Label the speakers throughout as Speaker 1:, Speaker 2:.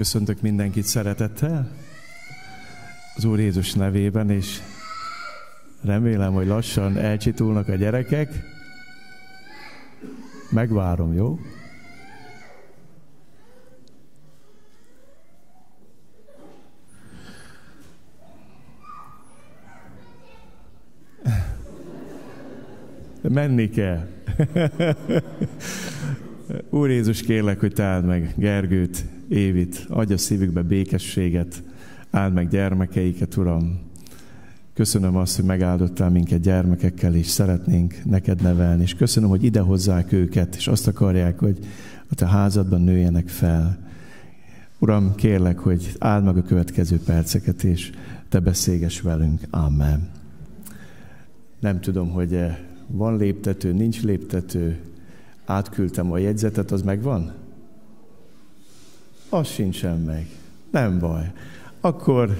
Speaker 1: Köszöntök mindenkit szeretettel az Úr Jézus nevében, és remélem, hogy lassan elcsitulnak a gyerekek. Megvárom, jó? Menni kell. Úr Jézus, kérlek, hogy te meg Gergőt, Évit, adj a szívükbe békességet, áld meg gyermekeiket, Uram. Köszönöm azt, hogy megáldottál minket gyermekekkel, és szeretnénk neked nevelni, és köszönöm, hogy ide hozzák őket, és azt akarják, hogy a te házadban nőjenek fel. Uram, kérlek, hogy áld meg a következő perceket, és te beszélges velünk. Amen. Nem tudom, hogy van léptető, nincs léptető, átküldtem a jegyzetet, az megvan? Az sincsen meg. Nem baj. Akkor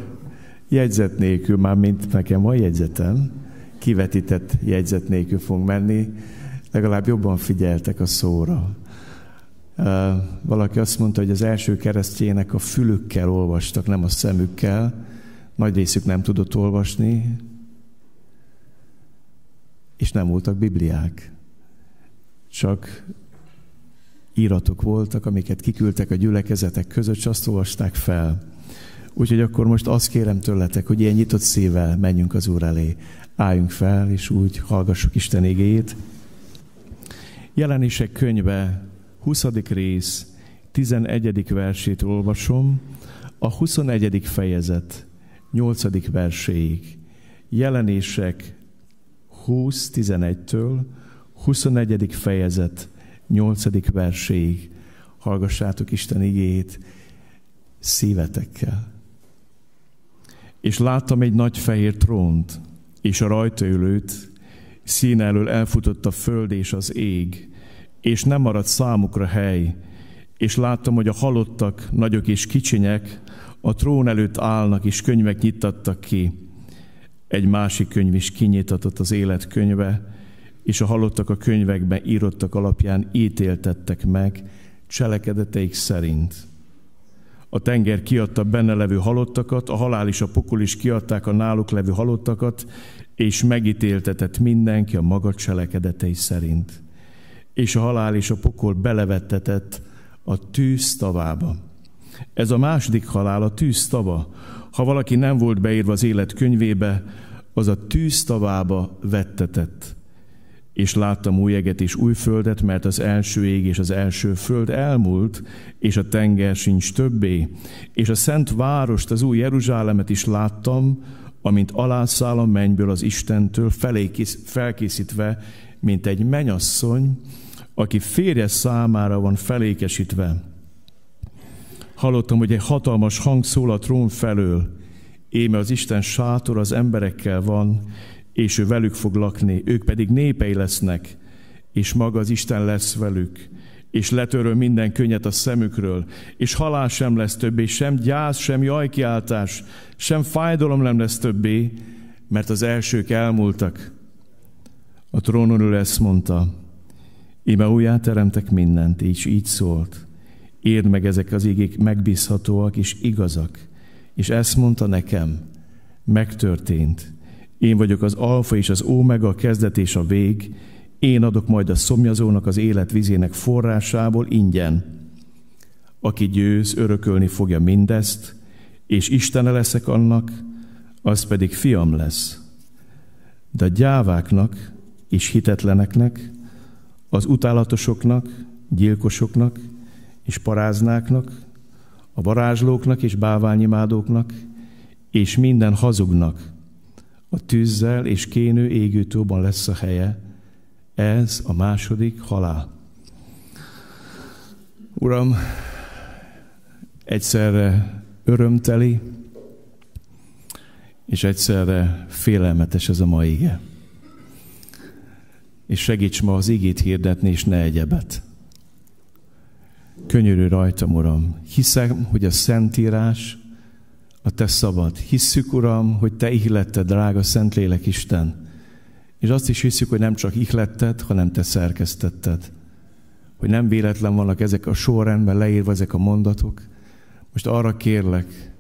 Speaker 1: jegyzet nélkül, már mint nekem van jegyzetem, kivetített jegyzet nélkül fogunk menni, legalább jobban figyeltek a szóra. Valaki azt mondta, hogy az első keresztjének a fülükkel olvastak, nem a szemükkel. Nagy részük nem tudott olvasni, és nem voltak bibliák. Csak íratok voltak, amiket kiküldtek a gyülekezetek között, és azt olvasták fel. Úgyhogy akkor most azt kérem tőletek, hogy ilyen nyitott szívvel menjünk az Úr elé. Álljunk fel, és úgy hallgassuk Isten igéjét. Jelenések könyve, 20. rész, 11. versét olvasom, a 21. fejezet, 8. verséig. Jelenések 20.11-től 21. fejezet 8. verséig hallgassátok Isten igét szívetekkel. És láttam egy nagy fehér trónt, és a rajta ülőt, szín elől elfutott a föld és az ég, és nem maradt számukra hely, és láttam, hogy a halottak, nagyok és kicsinyek, a trón előtt állnak, és könyvek nyitattak ki. Egy másik könyv is kinyitatott az élet könyve, és a halottak a könyvekben írottak alapján ítéltettek meg cselekedeteik szerint. A tenger kiadta benne levő halottakat, a halál és a pokol is kiadták a náluk levő halottakat, és megítéltetett mindenki a maga cselekedetei szerint. És a halál és a pokol belevettetett a tűz tavába. Ez a második halál, a tűz tava. Ha valaki nem volt beírva az élet könyvébe, az a tűz tavába vettetett és láttam új eget és új földet, mert az első ég és az első föld elmúlt, és a tenger sincs többé. És a szent várost, az új Jeruzsálemet is láttam, amint alászáll a mennyből az Istentől, felkészítve, mint egy menyasszony, aki férje számára van felékesítve. Hallottam, hogy egy hatalmas hang szól a trón felől, éme az Isten sátor az emberekkel van, és ő velük fog lakni, ők pedig népei lesznek, és maga az Isten lesz velük, és letöröl minden könnyet a szemükről, és halál sem lesz többé, sem gyász, sem jajkiáltás, sem fájdalom nem lesz többé, mert az elsők elmúltak. A trónon ő ezt mondta, íme újjáteremtek mindent, így így szólt. Érd meg ezek az igék megbízhatóak és igazak. És ezt mondta nekem, megtörtént én vagyok az alfa és az ómega, a kezdet és a vég. Én adok majd a szomjazónak az élet vizének forrásából ingyen. Aki győz, örökölni fogja mindezt, és Istene leszek annak, az pedig fiam lesz. De a gyáváknak és hitetleneknek, az utálatosoknak, gyilkosoknak és paráznáknak, a varázslóknak és báványimádóknak, és minden hazugnak, a tűzzel és kénő égő tóban lesz a helye. Ez a második halál. Uram, egyszerre örömteli, és egyszerre félelmetes ez a mai ige. És segíts ma az igét hirdetni, és ne egyebet. Könyörű rajtam, Uram. Hiszem, hogy a Szentírás a te szabad. Hisszük, Uram, hogy te ihletted, drága Szentlélek Isten. És azt is hiszük, hogy nem csak ihletted, hanem te szerkesztetted. Hogy nem véletlen vannak ezek a sorrendben leírva ezek a mondatok, Most arra kérlek,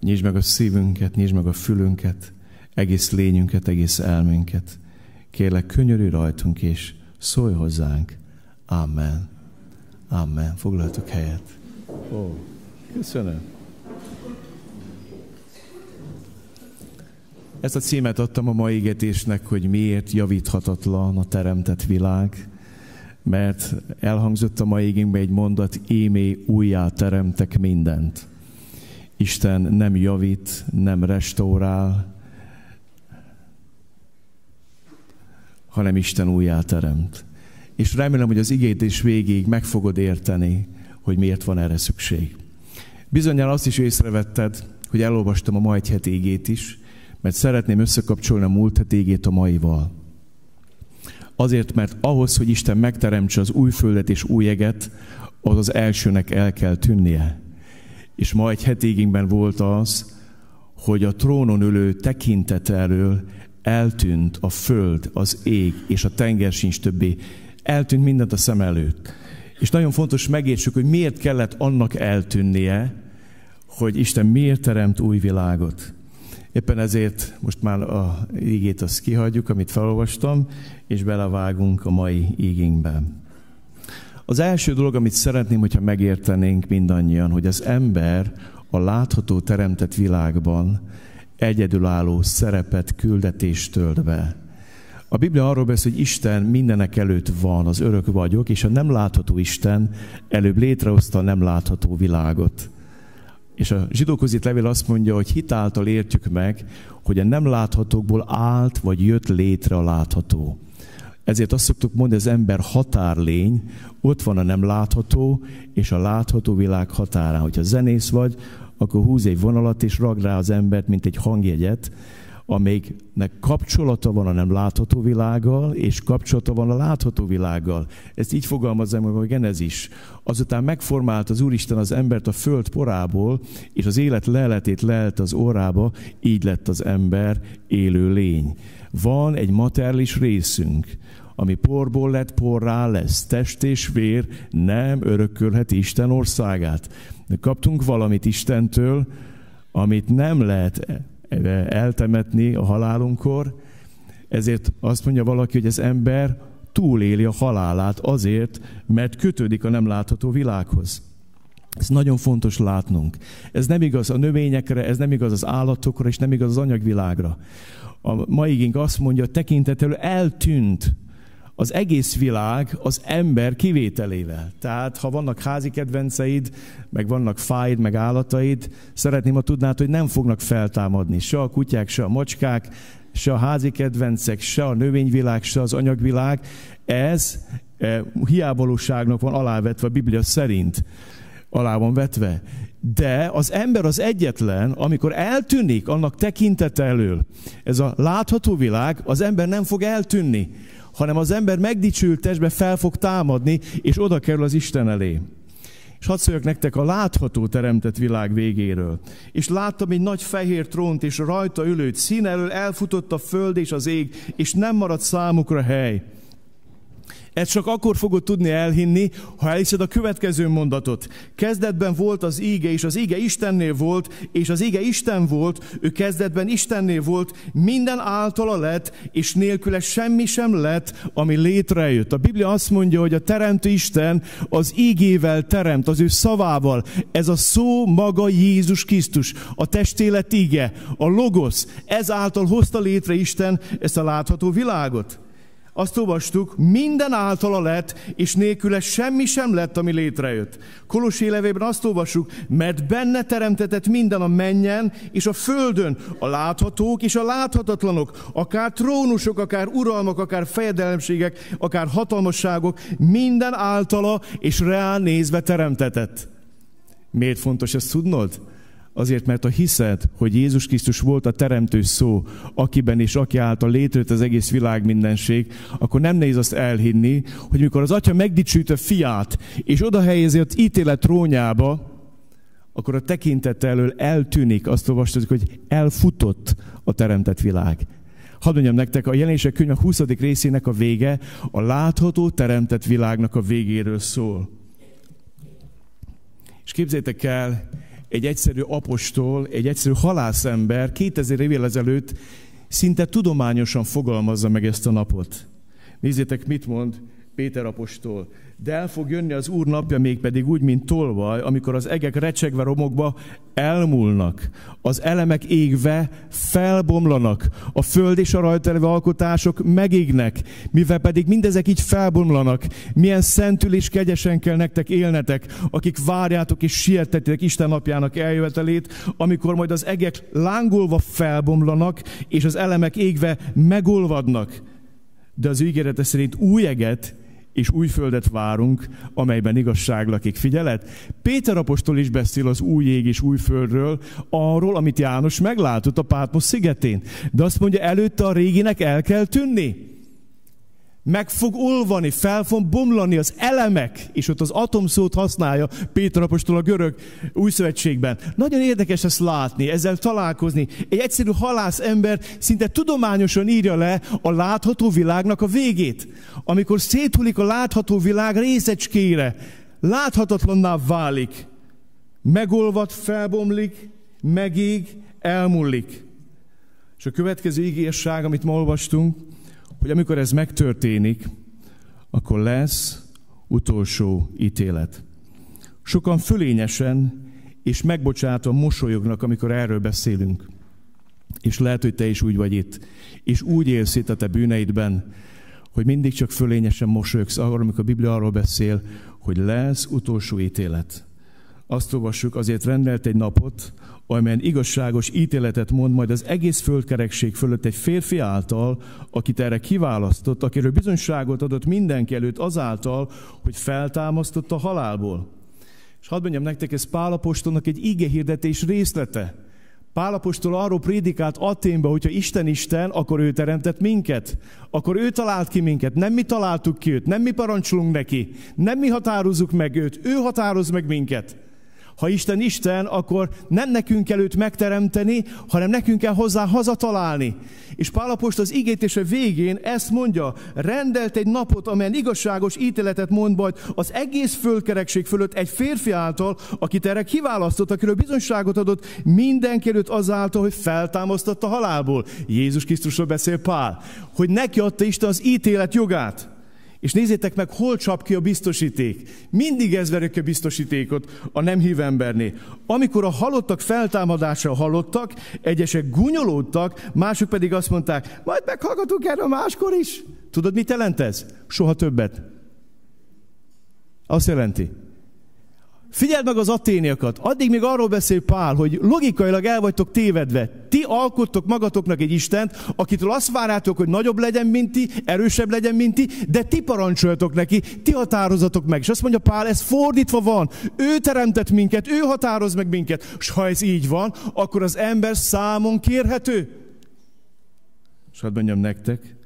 Speaker 1: nyisd meg a szívünket, nyisd meg a fülünket, egész lényünket, egész elménket. Kérlek, könyörű rajtunk, és szólj hozzánk. Amen. Amen. Foglaltuk helyet. Ó, köszönöm. Ezt a címet adtam a mai égetésnek, hogy miért javíthatatlan a teremtett világ, mert elhangzott a mai égénkben egy mondat, émé újjá teremtek mindent. Isten nem javít, nem restaurál, hanem Isten újjá teremt. És remélem, hogy az igét is végig meg fogod érteni, hogy miért van erre szükség. Bizonyára azt is észrevetted, hogy elolvastam a ma egy heti igét is, mert szeretném összekapcsolni a múlt heti igét a maival. Azért, mert ahhoz, hogy Isten megteremtse az új földet és új eget, az az elsőnek el kell tűnnie. És ma egy hetigényben volt az, hogy a trónon ülő tekintet elől eltűnt a föld, az ég és a tenger sincs többé. Eltűnt mindent a szem előtt. És nagyon fontos megértsük, hogy miért kellett annak eltűnnie, hogy Isten miért teremt új világot. Éppen ezért most már a ígét azt kihagyjuk, amit felolvastam, és belevágunk a mai ígénkbe. Az első dolog, amit szeretném, hogyha megértenénk mindannyian, hogy az ember a látható teremtett világban egyedülálló szerepet, küldetést tölt be. A Biblia arról beszél, hogy Isten mindenek előtt van, az örök vagyok, és a nem látható Isten előbb létrehozta a nem látható világot. És a zsidókhoz itt levél azt mondja, hogy hitáltal értjük meg, hogy a nem láthatókból állt vagy jött létre a látható. Ezért azt szoktuk mondani, az ember határlény, ott van a nem látható, és a látható világ határán. Hogyha zenész vagy, akkor húz egy vonalat, és ragd rá az embert, mint egy hangjegyet, amelyiknek kapcsolata van a nem látható világgal, és kapcsolata van a látható világgal. Ezt így fogalmazom, hogy a Genezis. Azután megformált az Úristen az embert a föld porából, és az élet leletét lelt az órába, így lett az ember élő lény. Van egy materiális részünk, ami porból lett, porrá lesz. Test és vér nem örökölhet Isten országát. De kaptunk valamit Istentől, amit nem lehet eltemetni a halálunkkor, ezért azt mondja valaki, hogy az ember túléli a halálát azért, mert kötődik a nem látható világhoz. Ez nagyon fontos látnunk. Ez nem igaz a növényekre, ez nem igaz az állatokra, és nem igaz az anyagvilágra. A mai igénk azt mondja, tekintetől eltűnt az egész világ az ember kivételével. Tehát, ha vannak házi kedvenceid, meg vannak fáid, meg állataid, szeretném, ha tudnád, hogy nem fognak feltámadni. Se a kutyák, se a macskák, se a házi kedvencek, se a növényvilág, se az anyagvilág. Ez e, hiávalóságnak van alávetve a Biblia szerint. Alá van vetve. De az ember az egyetlen, amikor eltűnik annak tekintete elől, ez a látható világ, az ember nem fog eltűnni hanem az ember megdicsült testbe fel fog támadni, és oda kerül az Isten elé. És hadd szóljak nektek a látható teremtett világ végéről. És láttam egy nagy fehér trónt, és rajta ülőt, szín elől elfutott a föld és az ég, és nem maradt számukra hely. Ezt csak akkor fogod tudni elhinni, ha elhiszed a következő mondatot. Kezdetben volt az íge, és az íge Istennél volt, és az íge Isten volt, ő kezdetben Istennél volt, minden általa lett, és nélküle semmi sem lett, ami létrejött. A Biblia azt mondja, hogy a teremtő Isten az ígével teremt, az ő szavával. Ez a szó maga Jézus Krisztus, a testélet íge, a logosz. Ezáltal hozta létre Isten ezt a látható világot azt olvastuk, minden általa lett, és nélküle semmi sem lett, ami létrejött. Kolosi levében azt olvasjuk, mert benne teremtetett minden a menjen és a földön, a láthatók és a láthatatlanok, akár trónusok, akár uralmak, akár fejedelemségek, akár hatalmasságok, minden általa és reál nézve teremtetett. Miért fontos ezt tudnod? Azért, mert ha hiszed, hogy Jézus Krisztus volt a teremtő szó, akiben és aki által létrejött az egész világ mindenség, akkor nem nehéz azt elhinni, hogy mikor az atya megdicsült a fiát, és oda helyezi az ítélet trónjába, akkor a tekintet elől eltűnik, azt olvastad, hogy elfutott a teremtett világ. Hadd mondjam nektek, a jelenések könyv a 20. részének a vége a látható teremtett világnak a végéről szól. És képzétek el, egy egyszerű apostol, egy egyszerű halászember 2000 évvel ezelőtt szinte tudományosan fogalmazza meg ezt a napot. Nézzétek, mit mond Péter apostol. De el fog jönni az Úr napja még pedig úgy, mint tolvaj, amikor az egek recsegve romokba elmúlnak, az elemek égve felbomlanak, a föld és a rajta alkotások megégnek, mivel pedig mindezek így felbomlanak, milyen szentül és kegyesen kell nektek élnetek, akik várjátok és sietetitek Isten napjának eljövetelét, amikor majd az egek lángolva felbomlanak, és az elemek égve megolvadnak. De az ígérete szerint új eget és új földet várunk, amelyben igazság lakik. Figyelet? Péter apostol is beszél az új ég és új földről, arról, amit János meglátott a Pátmos szigetén. De azt mondja, előtte a réginek el kell tűnni meg fog olvani, fel fog bomlani az elemek, és ott az atomszót használja Péter apostol a görög új szövetségben. Nagyon érdekes ezt látni, ezzel találkozni. Egy egyszerű halász ember szinte tudományosan írja le a látható világnak a végét. Amikor széthullik a látható világ részecskére, láthatatlanná válik. Megolvad, felbomlik, megég, elmúlik. És a következő ígérság, amit ma olvastunk, hogy amikor ez megtörténik, akkor lesz utolsó ítélet. Sokan fölényesen és megbocsátom mosolyognak, amikor erről beszélünk. És lehet, hogy te is úgy vagy itt. És úgy élsz itt a te bűneidben, hogy mindig csak fölényesen mosolyogsz, arról, amikor a Biblia arról beszél, hogy lesz utolsó ítélet. Azt olvassuk, azért rendelt egy napot, amelyen igazságos ítéletet mond majd az egész földkerekség fölött egy férfi által, akit erre kiválasztott, akiről bizonyságot adott mindenki előtt azáltal, hogy feltámasztott a halálból. És hadd mondjam nektek, ez Pálapostolnak egy igehirdetés részlete. Pálapostól arról prédikált Aténba, hogyha Isten Isten, akkor ő teremtett minket. Akkor ő talált ki minket. Nem mi találtuk ki őt, nem mi parancsolunk neki, nem mi határozzuk meg őt, ő határoz meg minket. Ha Isten Isten, akkor nem nekünk kell őt megteremteni, hanem nekünk kell hozzá hazatalálni. És Pálapost az igétése végén ezt mondja, rendelt egy napot, amelyen igazságos ítéletet mond majd az egész földkerekség fölött egy férfi által, akit erre kiválasztott, akiről bizonyságot adott mindenki előtt azáltal, hogy feltámasztotta halálból. Jézus Krisztusról beszél Pál, hogy neki adta Isten az ítélet jogát. És nézzétek meg, hol csap ki a biztosíték. Mindig ez verük a biztosítékot a nem hív emberné. Amikor a halottak feltámadásra halottak, egyesek gunyolódtak, mások pedig azt mondták, majd meghallgatunk erről máskor is. Tudod, mit jelent ez? Soha többet. Azt jelenti, Figyeld meg az aténiakat. Addig még arról beszél Pál, hogy logikailag el vagytok tévedve. Ti alkottok magatoknak egy Istent, akitől azt várjátok, hogy nagyobb legyen, mint ti, erősebb legyen, mint ti, de ti parancsoljatok neki, ti határozatok meg. És azt mondja Pál, ez fordítva van. Ő teremtett minket, ő határoz meg minket. És ha ez így van, akkor az ember számon kérhető. És hadd mondjam nektek,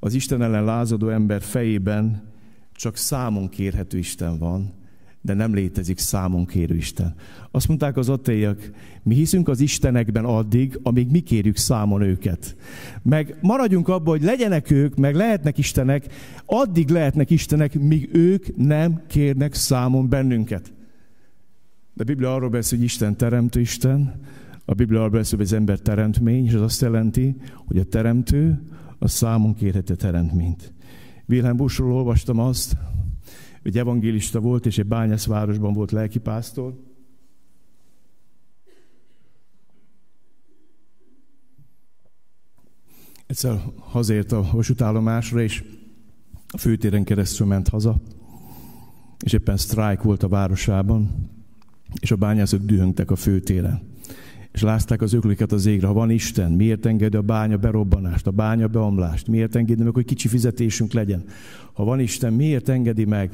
Speaker 1: az Isten ellen lázadó ember fejében csak számon kérhető Isten van de nem létezik számon kérő Isten. Azt mondták az atéiak, mi hiszünk az Istenekben addig, amíg mi kérjük számon őket. Meg maradjunk abban, hogy legyenek ők, meg lehetnek Istenek, addig lehetnek Istenek, míg ők nem kérnek számon bennünket. De a Biblia arról beszél, hogy Isten teremtő Isten, a Biblia arról beszél, hogy az ember teremtmény, és az azt jelenti, hogy a teremtő a számon kérhető teremtményt. Wilhelm Buschról olvastam azt, egy evangélista volt, és egy bányászvárosban volt lelkipásztor. Egyszer hazért a vasútállomásra, és a főtéren keresztül ment haza, és éppen sztrájk volt a városában, és a bányászok dühöngtek a főtéren és lázták az öklüket az égre. Ha van Isten, miért engedi a bánya berobbanást, a bánya beomlást? Miért engedi meg, hogy kicsi fizetésünk legyen? Ha van Isten, miért engedi meg?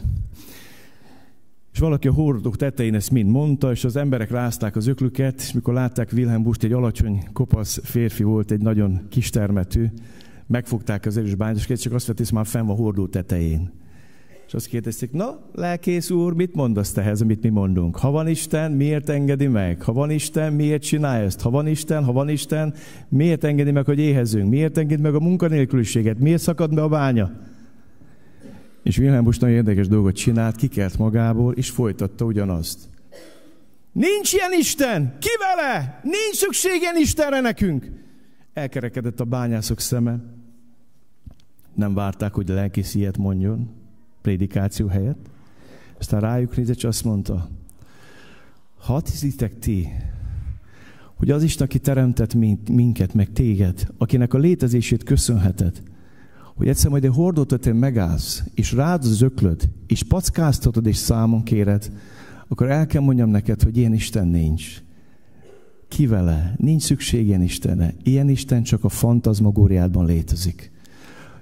Speaker 1: És valaki a hordók tetején ezt mind mondta, és az emberek rázták az öklüket, és mikor látták Wilhelm Bust, egy alacsony, kopasz férfi volt, egy nagyon kistermetű, megfogták az erős bányásokat, csak azt vett, hogy már fenn van a hordó tetején. És azt kérdezték, na, lelkész úr, mit mondasz tehez, amit mi mondunk? Ha van Isten, miért engedi meg? Ha van Isten, miért csinálja ezt? Ha van Isten, ha van Isten, miért engedi meg, hogy éhezünk? Miért engedi meg a munkanélküliséget? Miért szakad be a bánya? És Wilhelm most nagyon érdekes dolgot csinált, kikelt magából, és folytatta ugyanazt. Nincs ilyen Isten! Ki vele? Nincs ilyen Istenre nekünk! Elkerekedett a bányászok szeme. Nem várták, hogy lelkész ilyet mondjon prédikáció helyett. Aztán rájuk nézett, és azt mondta, ha hiszitek ti, hogy az Isten, aki teremtett minket, meg téged, akinek a létezését köszönheted, hogy egyszer majd egy hordót megállsz, és rád az öklöd, és packáztatod, és számon kéred, akkor el kell mondjam neked, hogy ilyen Isten nincs. Ki vele? Nincs szükség ilyen Istenre. Ilyen Isten csak a fantazmagóriádban létezik.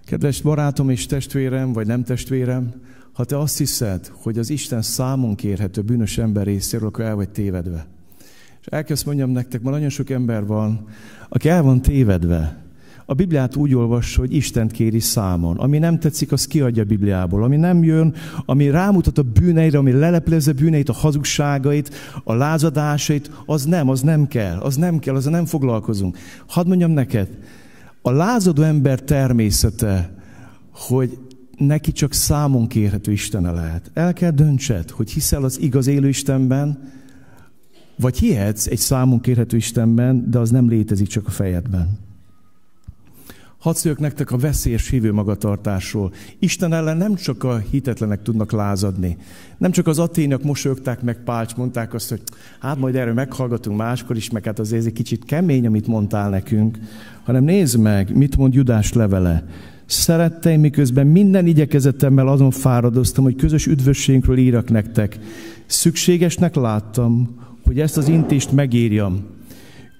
Speaker 1: Kedves barátom és testvérem, vagy nem testvérem, ha te azt hiszed, hogy az Isten számon kérhető bűnös ember részéről, akkor el vagy tévedve. És elkezd mondjam nektek, ma nagyon sok ember van, aki el van tévedve. A Bibliát úgy olvassa, hogy Istent kéri számon. Ami nem tetszik, az kiadja a Bibliából. Ami nem jön, ami rámutat a bűneire, ami leleplezi bűneit, a hazugságait, a lázadásait, az nem, az nem kell, az nem kell, az nem foglalkozunk. Hadd mondjam neked, a lázadó ember természete, hogy neki csak számon kérhető Istene lehet. El kell döntsed, hogy hiszel az igaz élő Istenben, vagy hihetsz egy számon kérhető Istenben, de az nem létezik csak a fejedben. Hadd nektek a veszélyes hívő magatartásról. Isten ellen nem csak a hitetlenek tudnak lázadni. Nem csak az atényak mosolyogták meg Pálcs, mondták azt, hogy hát majd erről meghallgatunk máskor is, meg hát azért egy kicsit kemény, amit mondtál nekünk, hanem nézd meg, mit mond Judás levele. Szeretteim, miközben minden igyekezetemmel azon fáradoztam, hogy közös üdvösségünkről írak nektek. Szükségesnek láttam, hogy ezt az intést megírjam.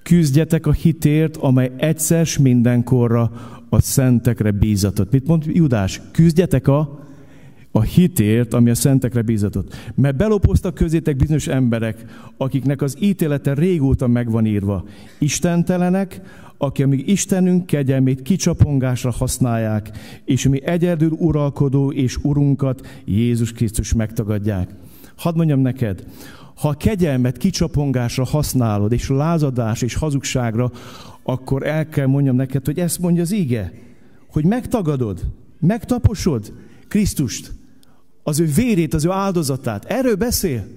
Speaker 1: Küzdjetek a hitért, amely egyszer mindenkorra a szentekre bízatott. Mit mond Judás? Küzdjetek a, a hitért, ami a szentekre bízatott. Mert belopoztak közétek bizonyos emberek, akiknek az ítélete régóta megvan írva. Istentelenek, aki amíg Istenünk kegyelmét kicsapongásra használják, és mi egyedül uralkodó és urunkat, Jézus Krisztus megtagadják. Hadd mondjam neked, ha a kegyelmet kicsapongásra használod, és lázadás és hazugságra, akkor el kell mondjam neked, hogy ezt mondja az ige, hogy megtagadod, megtaposod Krisztust, az ő vérét, az ő áldozatát. Erről beszél.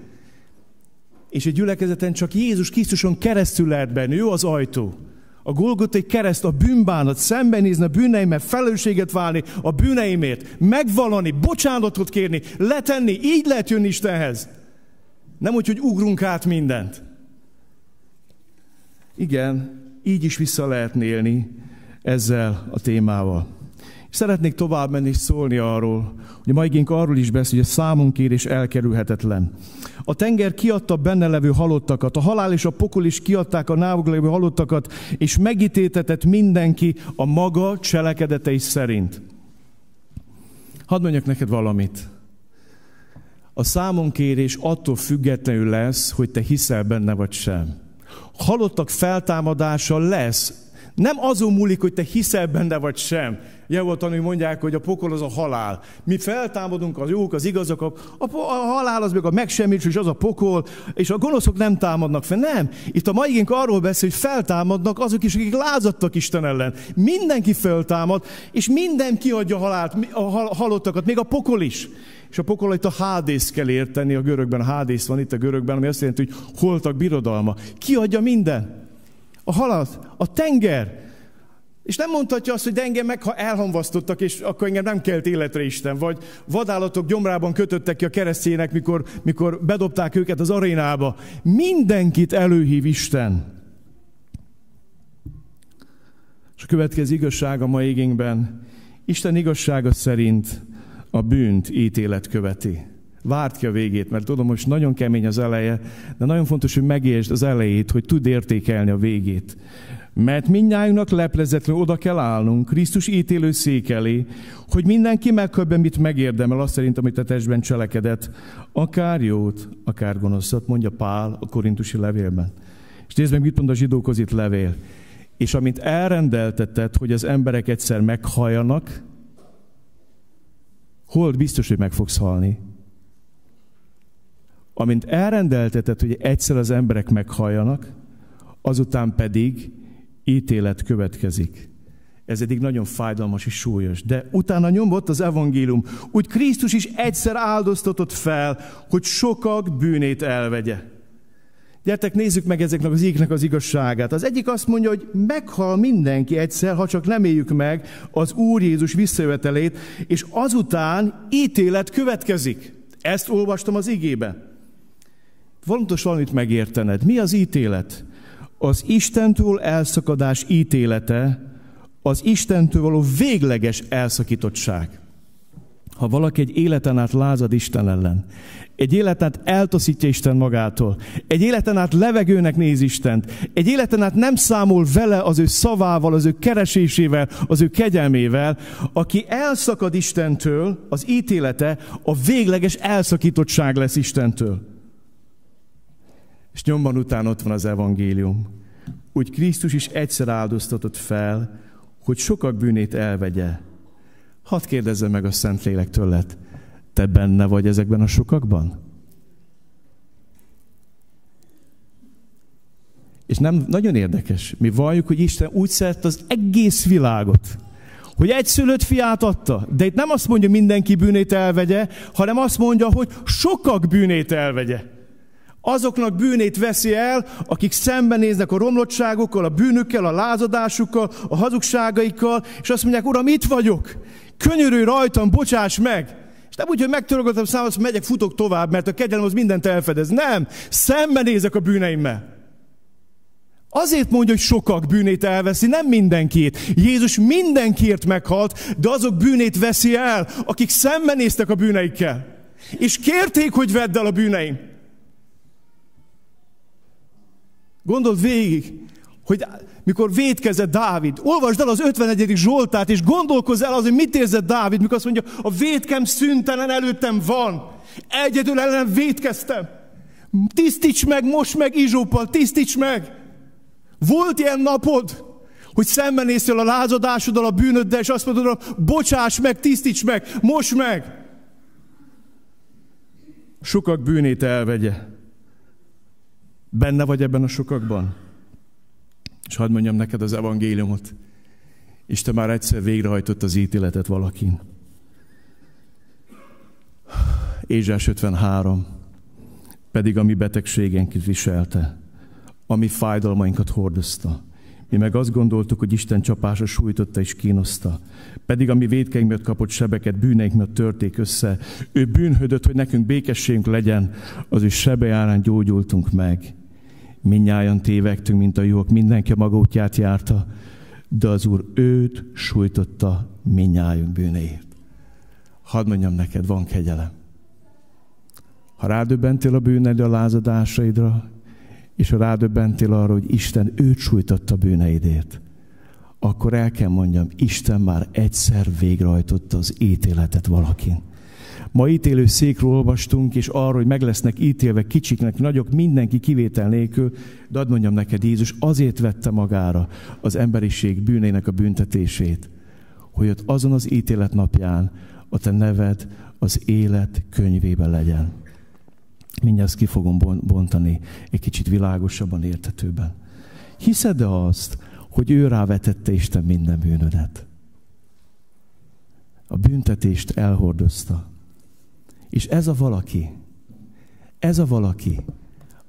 Speaker 1: És egy gyülekezeten csak Jézus Krisztuson keresztül lehet benni, ő az ajtó. A Golgotai kereszt, a bűnbánat, szembenézni a bűneimmel, felelősséget válni a bűneimért, megvalani, bocsánatot kérni, letenni, így lehet jönni Istenhez. Nem úgy, hogy ugrunk át mindent. Igen, így is vissza lehet élni ezzel a témával. Szeretnék tovább menni és szólni arról, hogy a mai igénk arról is beszél, hogy a számunkérés elkerülhetetlen. A tenger kiadta benne levő halottakat, a halál és a pokol is kiadták a návok levő halottakat, és megítétetett mindenki a maga cselekedetei szerint. Hadd mondjak neked valamit. A számonkérés attól függetlenül lesz, hogy te hiszel benne vagy sem. Halottak feltámadása lesz. Nem azon múlik, hogy te hiszel benne vagy sem. Jehovatani mondják, hogy a pokol az a halál. Mi feltámadunk, az jók, az igazak, a, a, a halál az meg a megsemmisülés, és az a pokol, és a gonoszok nem támadnak fel. Nem. Itt a mai arról beszél, hogy feltámadnak azok is, akik lázadtak Isten ellen. Mindenki feltámad, és minden kiadja halált, a halottakat, még a pokol is. És a pokol itt a hádész kell érteni, a görögben a hádész van itt a görögben, ami azt jelenti, hogy holtak birodalma. Kiadja minden. A halat, a tenger, és nem mondhatja azt, hogy de engem meg, ha elhamvasztottak, és akkor engem nem kelt életre Isten, vagy vadállatok gyomrában kötöttek ki a keresztjének, mikor, mikor bedobták őket az arénába. Mindenkit előhív Isten. És a következő igazság a mai égénkben. Isten igazsága szerint a bűnt ítélet követi. Várt ki a végét, mert tudom, hogy nagyon kemény az eleje, de nagyon fontos, hogy megértsd az elejét, hogy tud értékelni a végét. Mert mindnyájunknak leplezetlenül oda kell állnunk Krisztus ítélő szék elé, hogy mindenki megkapja, mit megérdemel, azt szerint, amit a testben cselekedett, akár jót, akár gonoszat, mondja Pál a korintusi levélben. És nézd meg, mit mond a zsidókhoz itt levél. És amint elrendeltetett, hogy az emberek egyszer meghalljanak, hold biztos, hogy meg fogsz halni. Amint elrendeltetett, hogy egyszer az emberek meghalljanak, azután pedig ítélet következik. Ez eddig nagyon fájdalmas és súlyos. De utána nyomott az evangélium. Úgy Krisztus is egyszer áldoztatott fel, hogy sokak bűnét elvegye. Gyertek, nézzük meg ezeknek az ígnek az igazságát. Az egyik azt mondja, hogy meghal mindenki egyszer, ha csak nem éljük meg az Úr Jézus visszajövetelét, és azután ítélet következik. Ezt olvastam az igébe. Fontos valamit megértened. Mi az ítélet? Az Istentől elszakadás ítélete, az Istentől való végleges elszakítottság. Ha valaki egy életen át lázad Isten ellen, egy életen át eltaszítja Isten magától, egy életen át levegőnek néz Istent, egy életen át nem számol vele az ő szavával, az ő keresésével, az ő kegyelmével, aki elszakad Istentől, az ítélete a végleges elszakítottság lesz Istentől. És nyomban után ott van az evangélium. Úgy Krisztus is egyszer áldoztatott fel, hogy sokak bűnét elvegye. Hadd kérdezze meg a Szentlélek tőled, te benne vagy ezekben a sokakban? És nem nagyon érdekes. Mi valljuk, hogy Isten úgy szert az egész világot, hogy egy szülött fiát adta. De itt nem azt mondja, mindenki bűnét elvegye, hanem azt mondja, hogy sokak bűnét elvegye. Azoknak bűnét veszi el, akik szembenéznek a romlottságokkal, a bűnökkel, a lázadásukkal, a hazugságaikkal, és azt mondják, Uram, itt vagyok, könyörülj rajtam, bocsáss meg. És nem úgy, hogy megtörögöttem számot, megyek, futok tovább, mert a kegyelem az mindent elfedez. Nem, szembenézek a bűneimmel. Azért mondja, hogy sokak bűnét elveszi, nem mindenkit. Jézus mindenkiért meghalt, de azok bűnét veszi el, akik szembenéztek a bűneikkel. És kérték, hogy vedd el a bűneim. Gondold végig, hogy mikor védkezett Dávid, olvasd el az 51. Zsoltát, és gondolkozz el az, hogy mit érzett Dávid, mikor azt mondja, a védkem szüntelen előttem van. Egyedül ellen védkeztem. Tisztíts meg, most meg Izsóppal, tisztíts meg. Volt ilyen napod, hogy szembenéztél a lázadásoddal, a bűnöddel, és azt mondod, bocsáss meg, tisztíts meg, most meg. Sokak bűnét elvegye. Benne vagy ebben a sokakban? És hadd mondjam neked az evangéliumot. Isten már egyszer végrehajtott az ítéletet valakin. Ézsás 53. Pedig a mi betegségenket viselte, a mi fájdalmainkat hordozta. Mi meg azt gondoltuk, hogy Isten csapása sújtotta és kínoszta. Pedig a mi védkeink miatt kapott sebeket, bűneink miatt törték össze. Ő bűnhödött, hogy nekünk békességünk legyen, az ő sebejárán gyógyultunk meg. Minnyáján tévegtünk, mint a jók, mindenki a maga útját járta, de az Úr őt sújtotta minnyájunk bűnéért. Hadd mondjam neked, van kegyelem. Ha rádöbbentél a bűned a lázadásaidra, és ha rádöbbentél arra, hogy Isten őt sújtotta bűneidért, akkor el kell mondjam, Isten már egyszer végrehajtotta az ítéletet valakin. Ma ítélő székről olvastunk, és arról, hogy meg lesznek ítélve kicsiknek, nagyok, mindenki kivétel nélkül, de ad mondjam neked, Jézus azért vette magára az emberiség bűnének a büntetését, hogy ott azon az ítélet napján a te neved az élet könyvében legyen. Mindjárt ki fogom bontani egy kicsit világosabban, értetőben. Hiszed-e azt, hogy ő rávetette Isten minden bűnödet? A büntetést elhordozta. És ez a valaki, ez a valaki,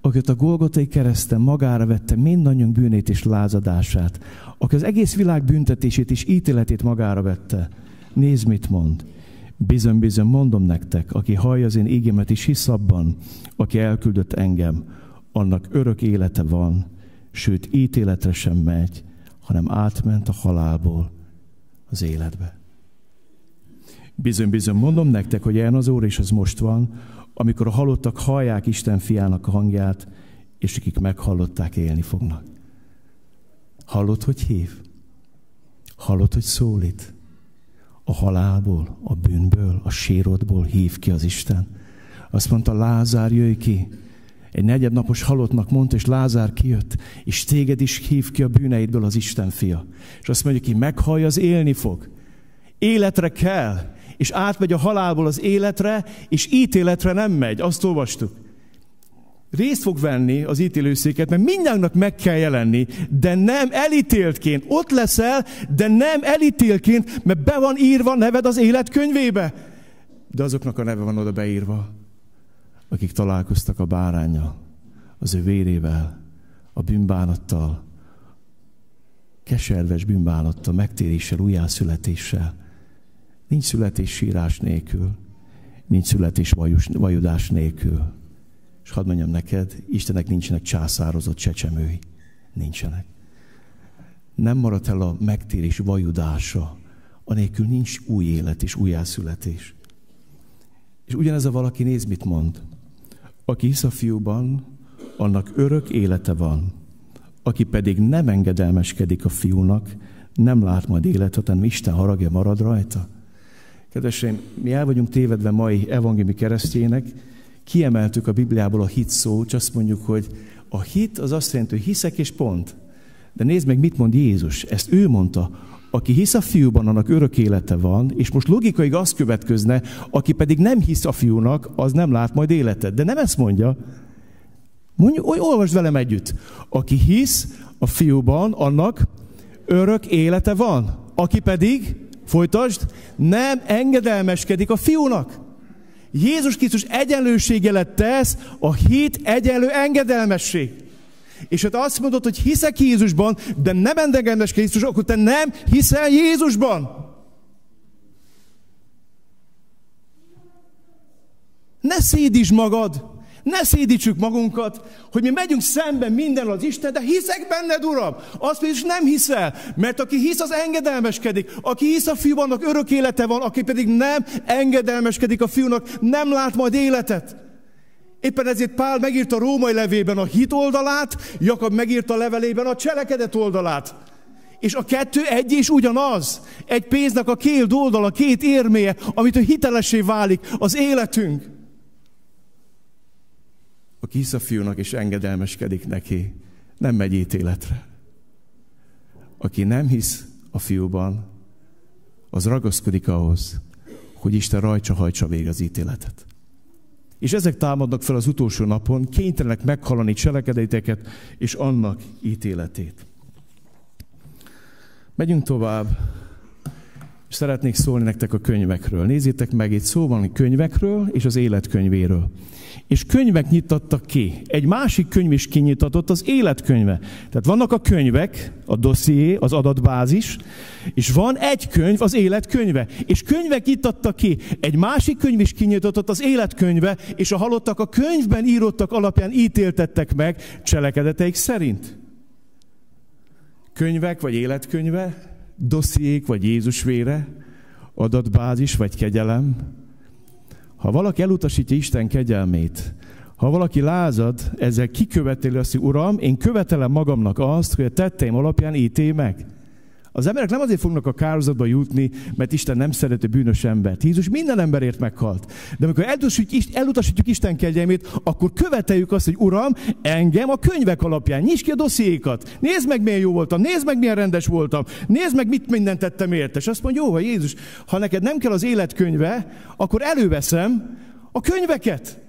Speaker 1: akit a Golgotai kereszten magára vette mindannyiunk bűnét és lázadását, aki az egész világ büntetését és ítéletét magára vette, nézd, mit mond. Bizony, bizony, mondom nektek, aki hallja az én ígémet és hisz abban, aki elküldött engem, annak örök élete van, sőt, ítéletre sem megy, hanem átment a halálból az életbe. Bizony, bizony, mondom nektek, hogy ilyen az óra, és az most van, amikor a halottak hallják Isten fiának a hangját, és akik meghallották, élni fognak. Hallod, hogy hív? Hallod, hogy szólít? A halálból, a bűnből, a sírodból hív ki az Isten. Azt mondta, Lázár, jöjj ki. Egy negyednapos halottnak mondta, és Lázár kijött, és téged is hív ki a bűneidből az Isten fia. És azt mondja ki, meghallja, az élni fog. Életre kell, és átmegy a halálból az életre, és ítéletre nem megy. Azt olvastuk. Részt fog venni az ítélőszéket, mert mindjárt meg kell jelenni, de nem elítéltként. Ott leszel, de nem elítélként, mert be van írva neved az élet könyvébe. De azoknak a neve van oda beírva, akik találkoztak a bárányjal, az ő vérével, a bűnbánattal, keserves bűnbánattal, megtéréssel, újjászületéssel. Nincs születés sírás nélkül, nincs születés vajus, vajudás nélkül. És hadd mondjam neked, Istenek nincsenek császározott csecsemői. Nincsenek. Nem maradt el a megtérés vajudása, anélkül nincs új élet és újjászületés. És ugyanez a valaki néz, mit mond. Aki hisz a fiúban, annak örök élete van. Aki pedig nem engedelmeskedik a fiúnak, nem lát majd életet, hanem Isten haragja marad rajta. Kedveseim, mi el vagyunk tévedve mai evangéliumi keresztjének, kiemeltük a Bibliából a hit szót, és azt mondjuk, hogy a hit az azt jelenti, hogy hiszek és pont. De nézd meg, mit mond Jézus. Ezt ő mondta. Aki hisz a fiúban, annak örök élete van, és most logikaig az következne, aki pedig nem hisz a fiúnak, az nem lát majd életet. De nem ezt mondja. Mondjuk, olvasd velem együtt. Aki hisz a fiúban, annak örök élete van. Aki pedig, folytasd, nem engedelmeskedik a fiúnak. Jézus Krisztus egyenlőségelet tesz, a hit egyenlő engedelmesség. És ha te azt mondod, hogy hiszek Jézusban, de nem engedelmeskedik Jézus, akkor te nem hiszel Jézusban. Ne szédíts magad! Ne szédítsük magunkat, hogy mi megyünk szemben minden az Isten, de hiszek benned, Uram. Azt is nem hiszel, mert aki hisz, az engedelmeskedik. Aki hisz a fiúban, annak örök élete van, aki pedig nem engedelmeskedik a fiúnak, nem lát majd életet. Éppen ezért Pál megírta a római levében a hit oldalát, Jakab megírta a levelében a cselekedet oldalát. És a kettő egy és ugyanaz. Egy pénznek a két oldala, két érméje, amit a hitelesé válik az életünk aki hisz a fiúnak és engedelmeskedik neki, nem megy ítéletre. Aki nem hisz a fiúban, az ragaszkodik ahhoz, hogy Isten rajcsa hajtsa végre az ítéletet. És ezek támadnak fel az utolsó napon, kénytelenek meghalani cselekedeteket és annak ítéletét. Megyünk tovább, és szeretnék szólni nektek a könyvekről. Nézzétek meg, itt szó van könyvekről és az életkönyvéről és könyvek nyitottak ki. Egy másik könyv is kinyitatott, az életkönyve. Tehát vannak a könyvek, a dosszié, az adatbázis, és van egy könyv, az életkönyve. És könyvek nyitottak ki. Egy másik könyv is kinyitatott, az életkönyve, és a halottak a könyvben írottak alapján ítéltettek meg cselekedeteik szerint. Könyvek vagy életkönyve, dossziék vagy Jézus vére, adatbázis vagy kegyelem, ha valaki elutasítja Isten kegyelmét, ha valaki lázad, ezzel kiköveteli azt, hogy Uram, én követelem magamnak azt, hogy a tetteim alapján ítélj meg. Az emberek nem azért fognak a kározatba jutni, mert Isten nem szereti bűnös embert. Jézus minden emberért meghalt. De amikor elutasítjuk, Isten kegyelmét, akkor követeljük azt, hogy Uram, engem a könyvek alapján, nyisd ki a dossziékat. Nézd meg, milyen jó voltam, nézd meg, milyen rendes voltam, nézd meg, mit mindent tettem érte. És azt mondja, jó, hogy Jézus, ha neked nem kell az életkönyve, akkor előveszem a könyveket.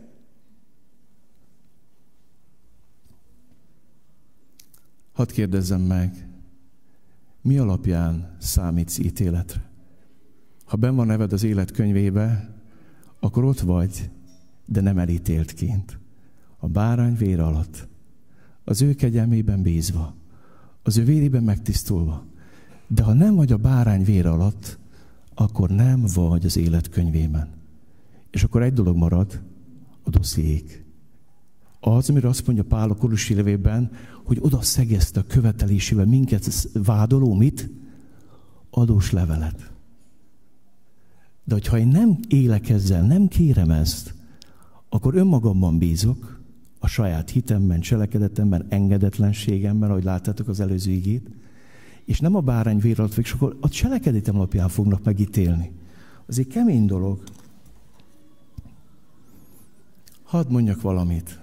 Speaker 1: Hadd kérdezzem meg, mi alapján számítsz ítéletre? Ha ben van neved az élet könyvébe, akkor ott vagy, de nem elítéltként. A bárány vér alatt, az ő kegyelmében bízva, az ő vérében megtisztulva. De ha nem vagy a bárány vér alatt, akkor nem vagy az élet könyvében. És akkor egy dolog marad, a dossziék. Az, amire azt mondja Pál a Kolosi levében, hogy oda szegezte a követelésével minket vádoló mit? Adós levelet. De hogyha én nem élek ezzel, nem kérem ezt, akkor önmagamban bízok, a saját hitemben, cselekedetemben, engedetlenségemben, ahogy láttátok az előző igét, és nem a bárány vér alatt, és akkor a cselekedetem alapján fognak megítélni. Az egy kemény dolog. Hadd mondjak valamit.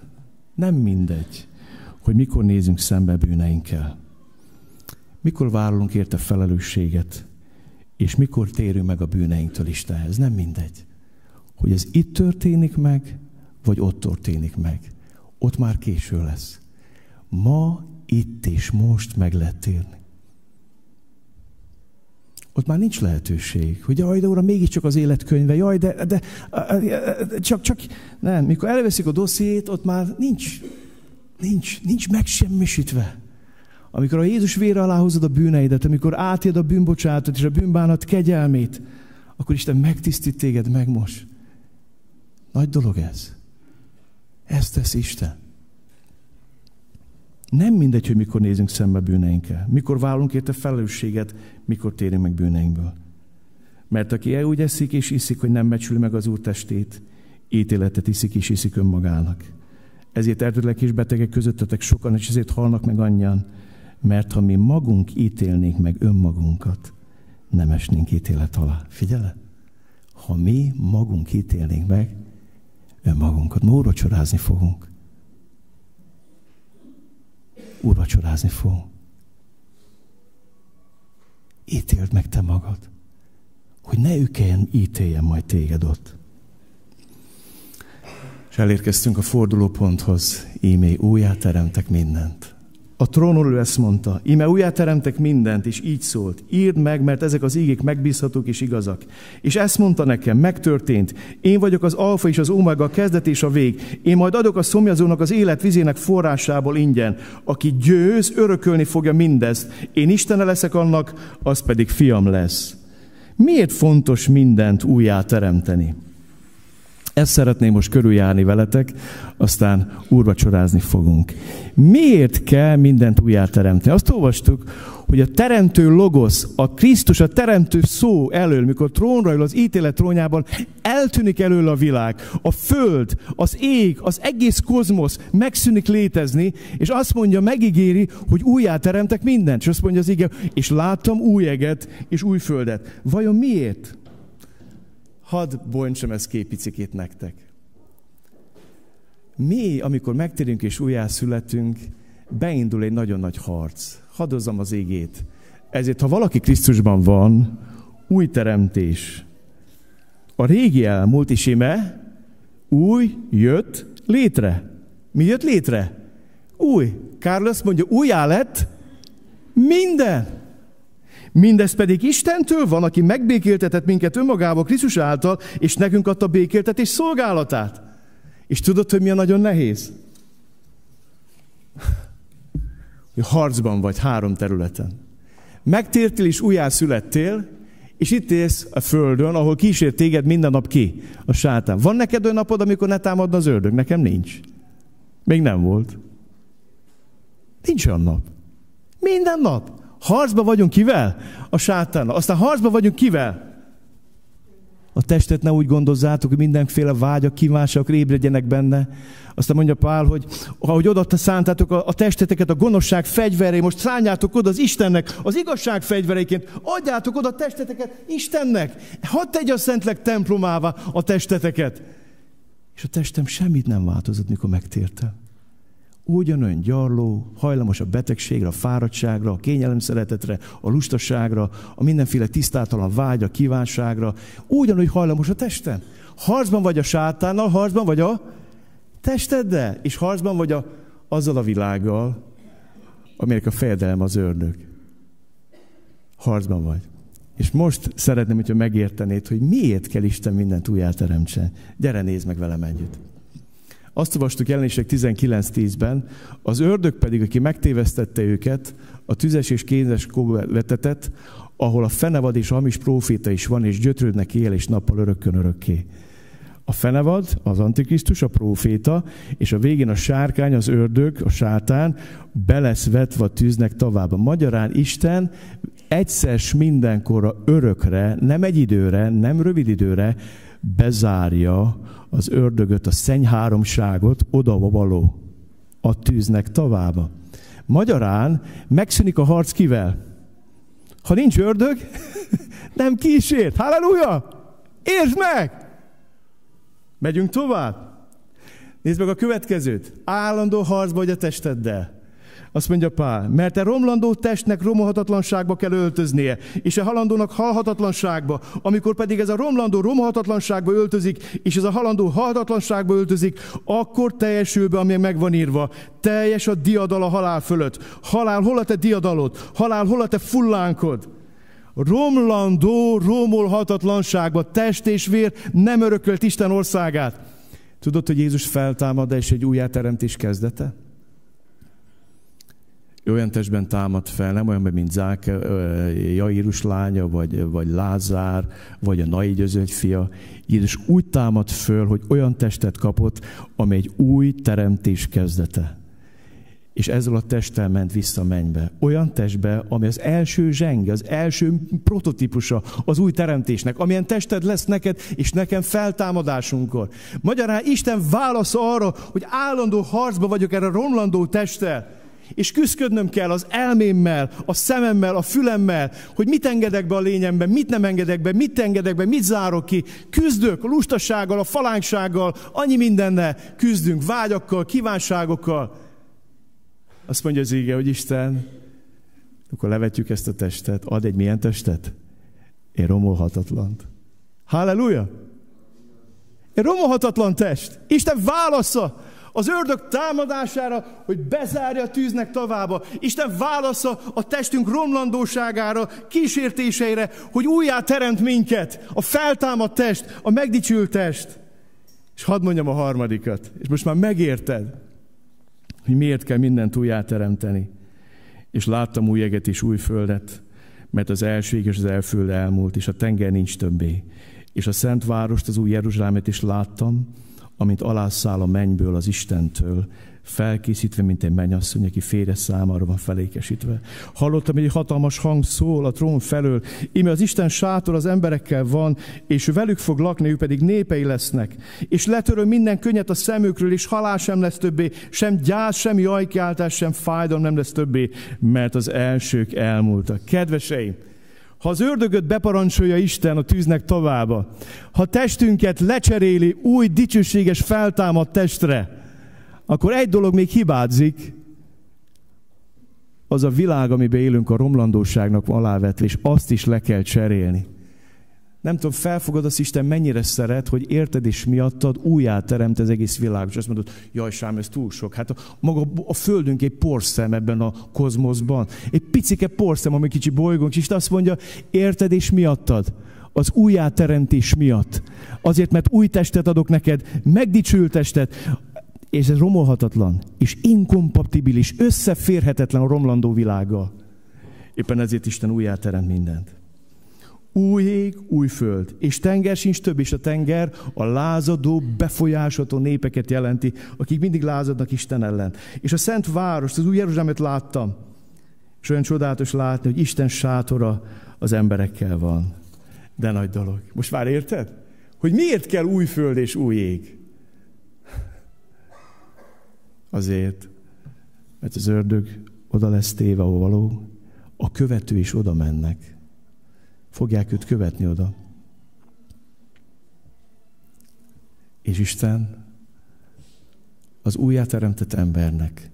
Speaker 1: Nem mindegy, hogy mikor nézünk szembe bűneinkkel. Mikor vállalunk érte felelősséget, és mikor térünk meg a bűneinktől Istenhez. Nem mindegy. Hogy ez itt történik meg, vagy ott történik meg. Ott már késő lesz. Ma, itt és most meg lehet térni. Ott már nincs lehetőség, hogy jaj, de uram, mégiscsak az életkönyve, jaj, de, de csak, csak, nem, mikor elveszik a dossziét, ott már nincs, nincs, nincs megsemmisítve. Amikor a Jézus vére alá hozod a bűneidet, amikor átjed a bűnbocsátot és a bűnbánat kegyelmét, akkor Isten megtisztít téged, megmos. Nagy dolog ez. Ezt tesz Isten. Nem mindegy, hogy mikor nézünk szembe bűneinkkel, mikor válunk érte felelősséget, mikor térünk meg bűneinkből. Mert aki úgy eszik és iszik, hogy nem becsüli meg az Úr testét, ítéletet iszik és iszik önmagának. Ezért erdőlek és betegek közöttetek sokan, és ezért halnak meg annyian, mert ha mi magunk ítélnénk meg önmagunkat, nem esnénk ítélet alá. Figyele? Ha mi magunk ítélnénk meg önmagunkat, ma úrvacsorázni fogunk. Úrvacsorázni fogunk. Ítéld meg te magad, hogy ne ő kelljen ítéljen majd téged ott. És elérkeztünk a fordulóponthoz, ímé újjáteremtek mindent. A trónról ezt mondta, íme újjáteremtek mindent, és így szólt, írd meg, mert ezek az ígék megbízhatók és igazak. És ezt mondta nekem, megtörtént, én vagyok az alfa és az omega, a kezdet és a vég. Én majd adok a szomjazónak az élet vizének forrásából ingyen. Aki győz, örökölni fogja mindezt. Én Istene leszek annak, az pedig fiam lesz. Miért fontos mindent újjáteremteni? Ezt szeretném most körüljárni veletek, aztán úrvacsorázni fogunk. Miért kell mindent újjáteremteni? Azt olvastuk, hogy a teremtő logosz, a Krisztus, a teremtő szó elől, mikor trónra ül az ítélet trónjában, eltűnik elől a világ. A föld, az ég, az egész kozmosz megszűnik létezni, és azt mondja, megígéri, hogy újjáteremtek mindent. És azt mondja az ige, és láttam új eget és új földet. Vajon miért? Hadd bontsam ezt képicikét nektek. Mi, amikor megtérünk és újjászületünk, beindul egy nagyon nagy harc. Hadozzam az égét. Ezért, ha valaki Krisztusban van, új teremtés. A régi elmúlt is ime, új jött létre. Mi jött létre? Új. Carlos mondja, újjá lett minden. Mindez pedig Istentől van, aki megbékéltetett minket önmagába Krisztus által, és nekünk adta békéltetés szolgálatát. És tudod, hogy mi a nagyon nehéz? Hogy harcban vagy három területen. Megtértél és újjászülettél, és itt élsz a földön, ahol kísért téged minden nap ki, a sátán. Van neked olyan napod, amikor ne támadna az ördög? Nekem nincs. Még nem volt. Nincs olyan nap. Minden nap. Harcba vagyunk kivel? A sátánnal. Aztán harcba vagyunk kivel? A testet ne úgy gondozzátok, hogy mindenféle vágyak, kívánságok ébredjenek benne. Aztán mondja Pál, hogy ahogy odatta szántátok a, a testeteket a gonoszság fegyveré, most szálljátok oda az Istennek, az igazság fegyvereiként, adjátok oda a testeteket Istennek. Hadd tegye a Szentleg templomává a testeteket. És a testem semmit nem változott, mikor megtértem ugyanolyan gyarló, hajlamos a betegségre, a fáradtságra, a kényelem szeretetre, a lustaságra, a mindenféle tisztátalan vágy, a kívánságra, ugyanúgy hajlamos a testem. Harcban vagy a sátánnal, harcban vagy a testeddel, és harcban vagy a, azzal a világgal, aminek a fejedelem az ördög. Harcban vagy. És most szeretném, hogyha megértenéd, hogy miért kell Isten mindent újjáteremtsen. Gyere, nézd meg velem együtt. Azt olvastuk jelenések 19.10-ben, az ördög pedig, aki megtévesztette őket, a tüzes és kézes vetetett, ahol a fenevad és a hamis próféta is van, és gyötrődnek él és nappal örökkön örökké. A fenevad, az antikrisztus, a próféta, és a végén a sárkány, az ördög, a sátán, be lesz vetve a tűznek tovább. Magyarán Isten egyszer mindenkorra örökre, nem egy időre, nem rövid időre bezárja az ördögöt, a szennyháromságot oda való a tűznek tovább. Magyarán megszűnik a harc kivel? Ha nincs ördög, nem kísért. Halleluja! Értsd meg! Megyünk tovább. Nézd meg a következőt. Állandó harcba vagy a testeddel. Azt mondja Pál, mert a romlandó testnek romolhatatlanságba kell öltöznie, és a halandónak halhatatlanságba, amikor pedig ez a romlandó romolhatatlanságba öltözik, és ez a halandó halhatatlanságba öltözik, akkor teljesül be, ami meg van írva. Teljes a diadal a halál fölött. Halál, hol a te diadalod? Halál, hol a te fullánkod? Romlandó, romolhatatlanságba, test és vér nem örökölt Isten országát. Tudod, hogy Jézus feltámad, és egy újjáteremtés kezdete? Olyan testben támad fel, nem olyan, mint Zák, Jairus lánya, vagy, vagy Lázár, vagy a Nai győzőny fia. Jézus úgy támad föl, hogy olyan testet kapott, amely egy új teremtés kezdete. És ezzel a testtel ment vissza mennybe. Olyan testbe, ami az első zsenge, az első prototípusa az új teremtésnek, amilyen tested lesz neked és nekem feltámadásunkkor. Magyarán Isten válasz arra, hogy állandó harcba vagyok erre a romlandó testtel és küzdködnöm kell az elmémmel, a szememmel, a fülemmel, hogy mit engedek be a lényemben, mit nem engedek be, mit engedek be, mit zárok ki. Küzdök a lustasággal, a falánksággal, annyi mindennel küzdünk, vágyakkal, kívánságokkal. Azt mondja az ége, hogy Isten, akkor levetjük ezt a testet, ad egy milyen testet? Én romolhatatlant. Halleluja! Egy romolhatatlan test. Isten válasza az ördög támadására, hogy bezárja a tűznek tavába. Isten válasza a testünk romlandóságára, kísértéseire, hogy újjá teremt minket. A feltámadt test, a megdicsült test. És hadd mondjam a harmadikat, és most már megérted, hogy miért kell mindent újjá teremteni. És láttam új eget és új földet, mert az első és az elföld elmúlt, és a tenger nincs többé. És a Szent Várost, az új Jeruzsálemet is láttam, amint alászáll a mennyből az Istentől, felkészítve, mint egy mennyasszony, aki férje számára van felékesítve. Hallottam, hogy egy hatalmas hang szól a trón felől, íme az Isten sátor az emberekkel van, és velük fog lakni, ő pedig népei lesznek. És letöröl minden könnyet a szemükről, és halál sem lesz többé, sem gyász, sem jajkiáltás, sem fájdalom nem lesz többé, mert az elsők elmúltak. Kedveseim, ha az ördögöt beparancsolja Isten a tűznek tovább, ha testünket lecseréli új, dicsőséges, feltámadt testre, akkor egy dolog még hibázik, az a világ, amiben élünk, a romlandóságnak alávetve, és azt is le kell cserélni. Nem tudom, felfogad az Isten mennyire szeret, hogy érted és miattad újjá teremt az egész világ. És azt mondod, jaj, Sám, ez túl sok. Hát a, maga a Földünk egy porszem ebben a kozmoszban. Egy picike porszem, ami kicsi bolygónk, és azt mondja, érted és miattad az újjáteremtés miatt. Azért, mert új testet adok neked, megdicsült testet, és ez romolhatatlan, és inkompatibilis, összeférhetetlen a romlandó világgal. Éppen ezért Isten újjáteremt mindent. Új ég, új föld. És tenger sincs több, és a tenger a lázadó, befolyásolható népeket jelenti, akik mindig lázadnak Isten ellen. És a Szent Város, az új Jeruzsálemet láttam. És olyan csodálatos látni, hogy Isten sátora az emberekkel van. De nagy dolog. Most már érted? Hogy miért kell új föld és új ég? Azért, mert az ördög oda lesz téve, ahol való, a követő is oda mennek fogják őt követni oda. És Isten az újjáteremtett embernek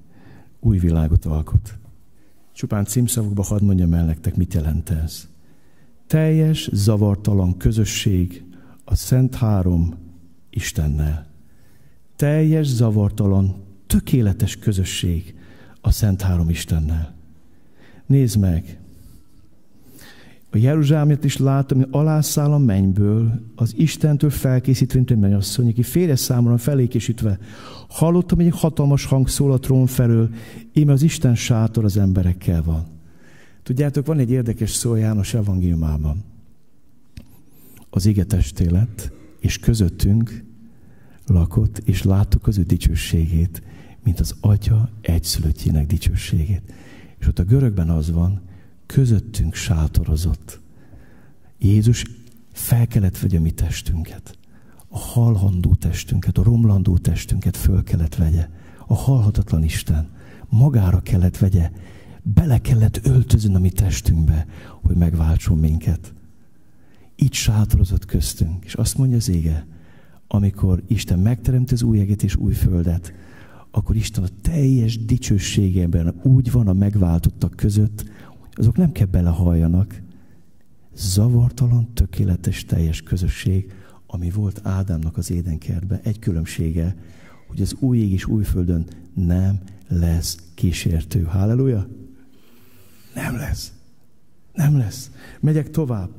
Speaker 1: új világot alkot. Csupán címszavukba hadd mondjam el nektek, mit jelent ez. Teljes, zavartalan közösség a Szent Három Istennel. Teljes, zavartalan, tökéletes közösség a Szent Három Istennel. Nézd meg, a Jeruzsálemet is látom, hogy alászáll a mennyből, az Istentől felkészítve, mint egy mennyasszony, aki félre számomra felékésítve. Hallottam, hogy egy hatalmas hang szól a trón felől, íme az Isten sátor az emberekkel van. Tudjátok, van egy érdekes szó János evangéliumában. Az égetesté lett, és közöttünk lakott, és láttuk az ő dicsőségét, mint az Atya egyszülöttjének dicsőségét. És ott a görögben az van, közöttünk sátorozott. Jézus fel kellett vegye mi testünket. A halhandó testünket, a romlandó testünket föl kellett vegye. A halhatatlan Isten magára kellett vegye, bele kellett öltözön a mi testünkbe, hogy megváltson minket. Így sátorozott köztünk, és azt mondja az ége, amikor Isten megteremti az új eget és új földet, akkor Isten a teljes dicsőségében úgy van a megváltottak között, azok nem kell belehalljanak. Zavartalan, tökéletes, teljes közösség, ami volt Ádámnak az édenkertben. Egy különbsége, hogy az új ég és új földön nem lesz kísértő. Halleluja! Nem lesz. Nem lesz. Megyek tovább.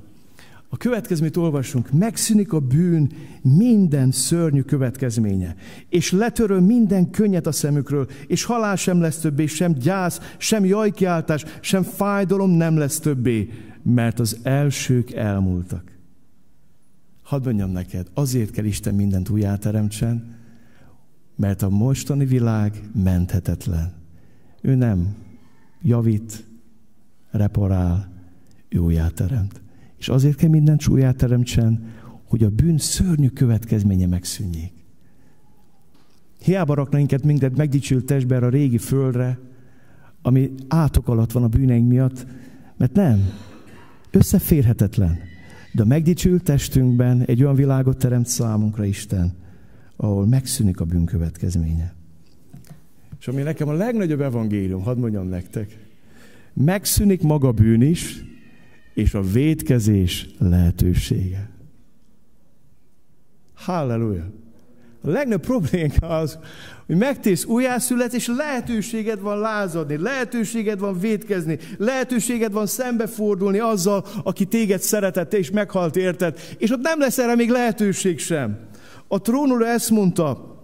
Speaker 1: A következményt olvasunk, megszűnik a bűn minden szörnyű következménye, és letöröl minden könnyet a szemükről, és halál sem lesz többé, sem gyász, sem jajkiáltás, sem fájdalom nem lesz többé, mert az elsők elmúltak. Hadd mondjam neked, azért kell Isten mindent újjáteremtsen, mert a mostani világ menthetetlen. Ő nem javít, reparál, ő újjáteremt. És azért kell mindent újjáteremtsen, hogy a bűn szörnyű következménye megszűnjék. Hiába rakna minket mindet megdicsült testbe a régi földre, ami átok alatt van a bűneink miatt, mert nem, összeférhetetlen. De a megdicsült testünkben egy olyan világot teremt számunkra Isten, ahol megszűnik a bűn következménye. És ami nekem a legnagyobb evangélium, hadd mondjam nektek, megszűnik maga bűn is, és a védkezés lehetősége. Halleluja! A legnagyobb problémánk az, hogy megtész újjászület, és lehetőséged van lázadni, lehetőséged van védkezni, lehetőséged van szembefordulni azzal, aki téged szeretette és meghalt érted, és ott nem lesz erre még lehetőség sem. A trónuló ezt mondta,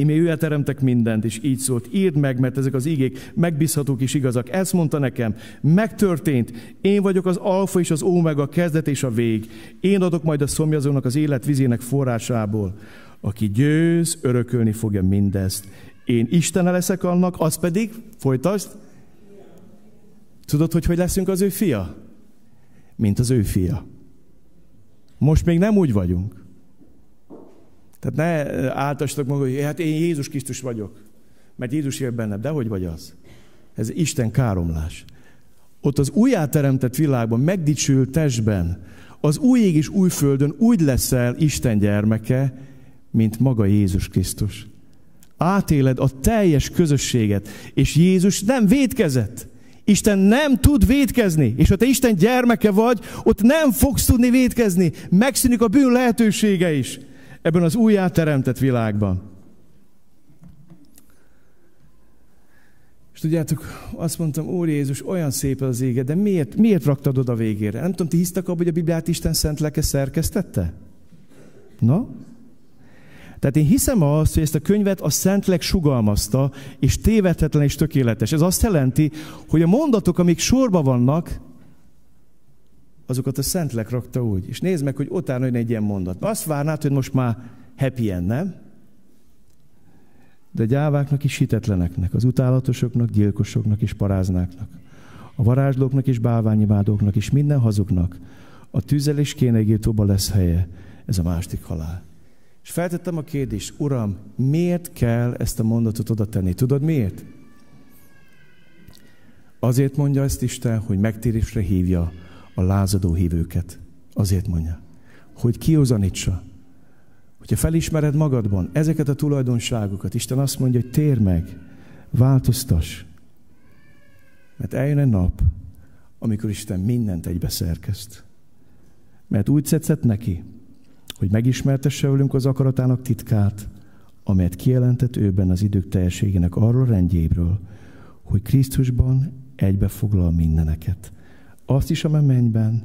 Speaker 1: Imé ő teremtek mindent, és így szólt, írd meg, mert ezek az igék megbízhatók és igazak. Ezt mondta nekem, megtörtént, én vagyok az alfa és az ómega, a kezdet és a vég. Én adok majd a szomjazónak az élet vizének forrásából. Aki győz, örökölni fogja mindezt. Én Istene leszek annak, az pedig, folytasd, tudod, hogy hogy leszünk az ő fia? Mint az ő fia. Most még nem úgy vagyunk. Tehát ne áltassatok maga, hogy hát én Jézus Krisztus vagyok, mert Jézus él bennem. De hogy vagy az? Ez Isten káromlás. Ott az újjáteremtett világban, megdicsült testben, az új ég és új földön úgy leszel Isten gyermeke, mint maga Jézus Krisztus. Átéled a teljes közösséget, és Jézus nem védkezett. Isten nem tud védkezni, és ha te Isten gyermeke vagy, ott nem fogsz tudni védkezni. Megszűnik a bűn lehetősége is ebben az újjáteremtett világban. És tudjátok, azt mondtam, Úr Jézus, olyan szép az ége, de miért, miért raktad oda végére? Nem tudom, ti hisztek abban, hogy a Bibliát Isten szent leke szerkesztette? Na? Tehát én hiszem azt, hogy ezt a könyvet a Szentlek sugalmazta, és tévedhetlen és tökéletes. Ez azt jelenti, hogy a mondatok, amik sorba vannak, azokat a Szentlek rakta úgy. És nézd meg, hogy utána jön egy ilyen mondat. Azt várnád, hogy most már happy end, nem? De gyáváknak és hitetleneknek, az utálatosoknak, gyilkosoknak és paráznáknak, a varázslóknak és bálványimádóknak és minden hazuknak a tűzel és lesz helye, ez a másik halál. És feltettem a kérdést, Uram, miért kell ezt a mondatot oda tenni? Tudod miért? Azért mondja ezt Isten, hogy megtérésre hívja a lázadó hívőket. Azért mondja, hogy kiozanítsa. Hogyha felismered magadban ezeket a tulajdonságokat, Isten azt mondja, hogy tér meg, változtas. Mert eljön egy nap, amikor Isten mindent egybe szerkeszt. Mert úgy tetszett neki, hogy megismertesse velünk az akaratának titkát, amelyet kijelentett őben az idők teljességének arról rendjébről, hogy Krisztusban egybefoglal mindeneket azt is, ami a mennyben,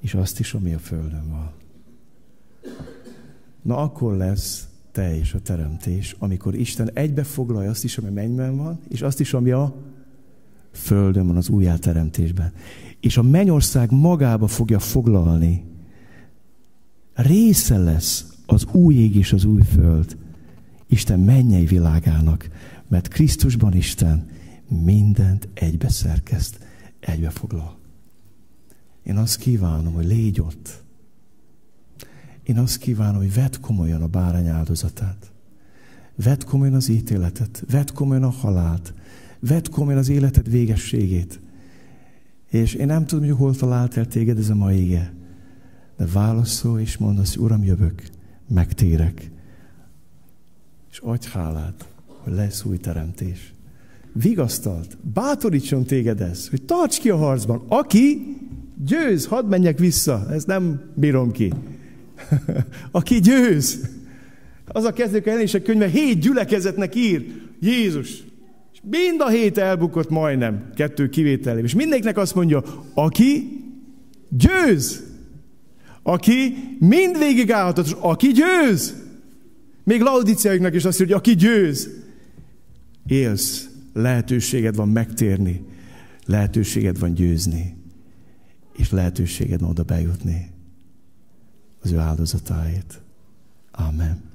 Speaker 1: és azt is, ami a földön van. Na akkor lesz teljes a teremtés, amikor Isten egybefoglalja azt is, ami mennyben van, és azt is, ami a földön van, az újjáteremtésben. És a mennyország magába fogja foglalni. Része lesz az új ég és az új föld Isten mennyei világának, mert Krisztusban Isten mindent egybe szerkeszt, egybe foglal. Én azt kívánom, hogy légy ott. Én azt kívánom, hogy vedd komolyan a bárány áldozatát. Vedd komolyan az ítéletet. Vedd komolyan a halált. Vedd komolyan az életed végességét. És én nem tudom, hogy hol talált téged ez a mai ége. De válaszol és mondd azt, Uram, jövök, megtérek. És adj hálát, hogy lesz új teremtés. Vigasztalt, bátorítson téged ez, hogy tarts ki a harcban. Aki Győz, hadd menjek vissza, ezt nem bírom ki. Aki győz, az a kezdők jelenések könyve hét gyülekezetnek ír, Jézus. És mind a hét elbukott majdnem, kettő kivételével. És mindenkinek azt mondja, aki győz, aki mindvégig állhatott, aki győz. Még laudiciáiknak is azt mondja, hogy aki győz. Élsz, lehetőséged van megtérni, lehetőséged van győzni, és lehetőséged oda bejutni az ő áldozatáért. Amen.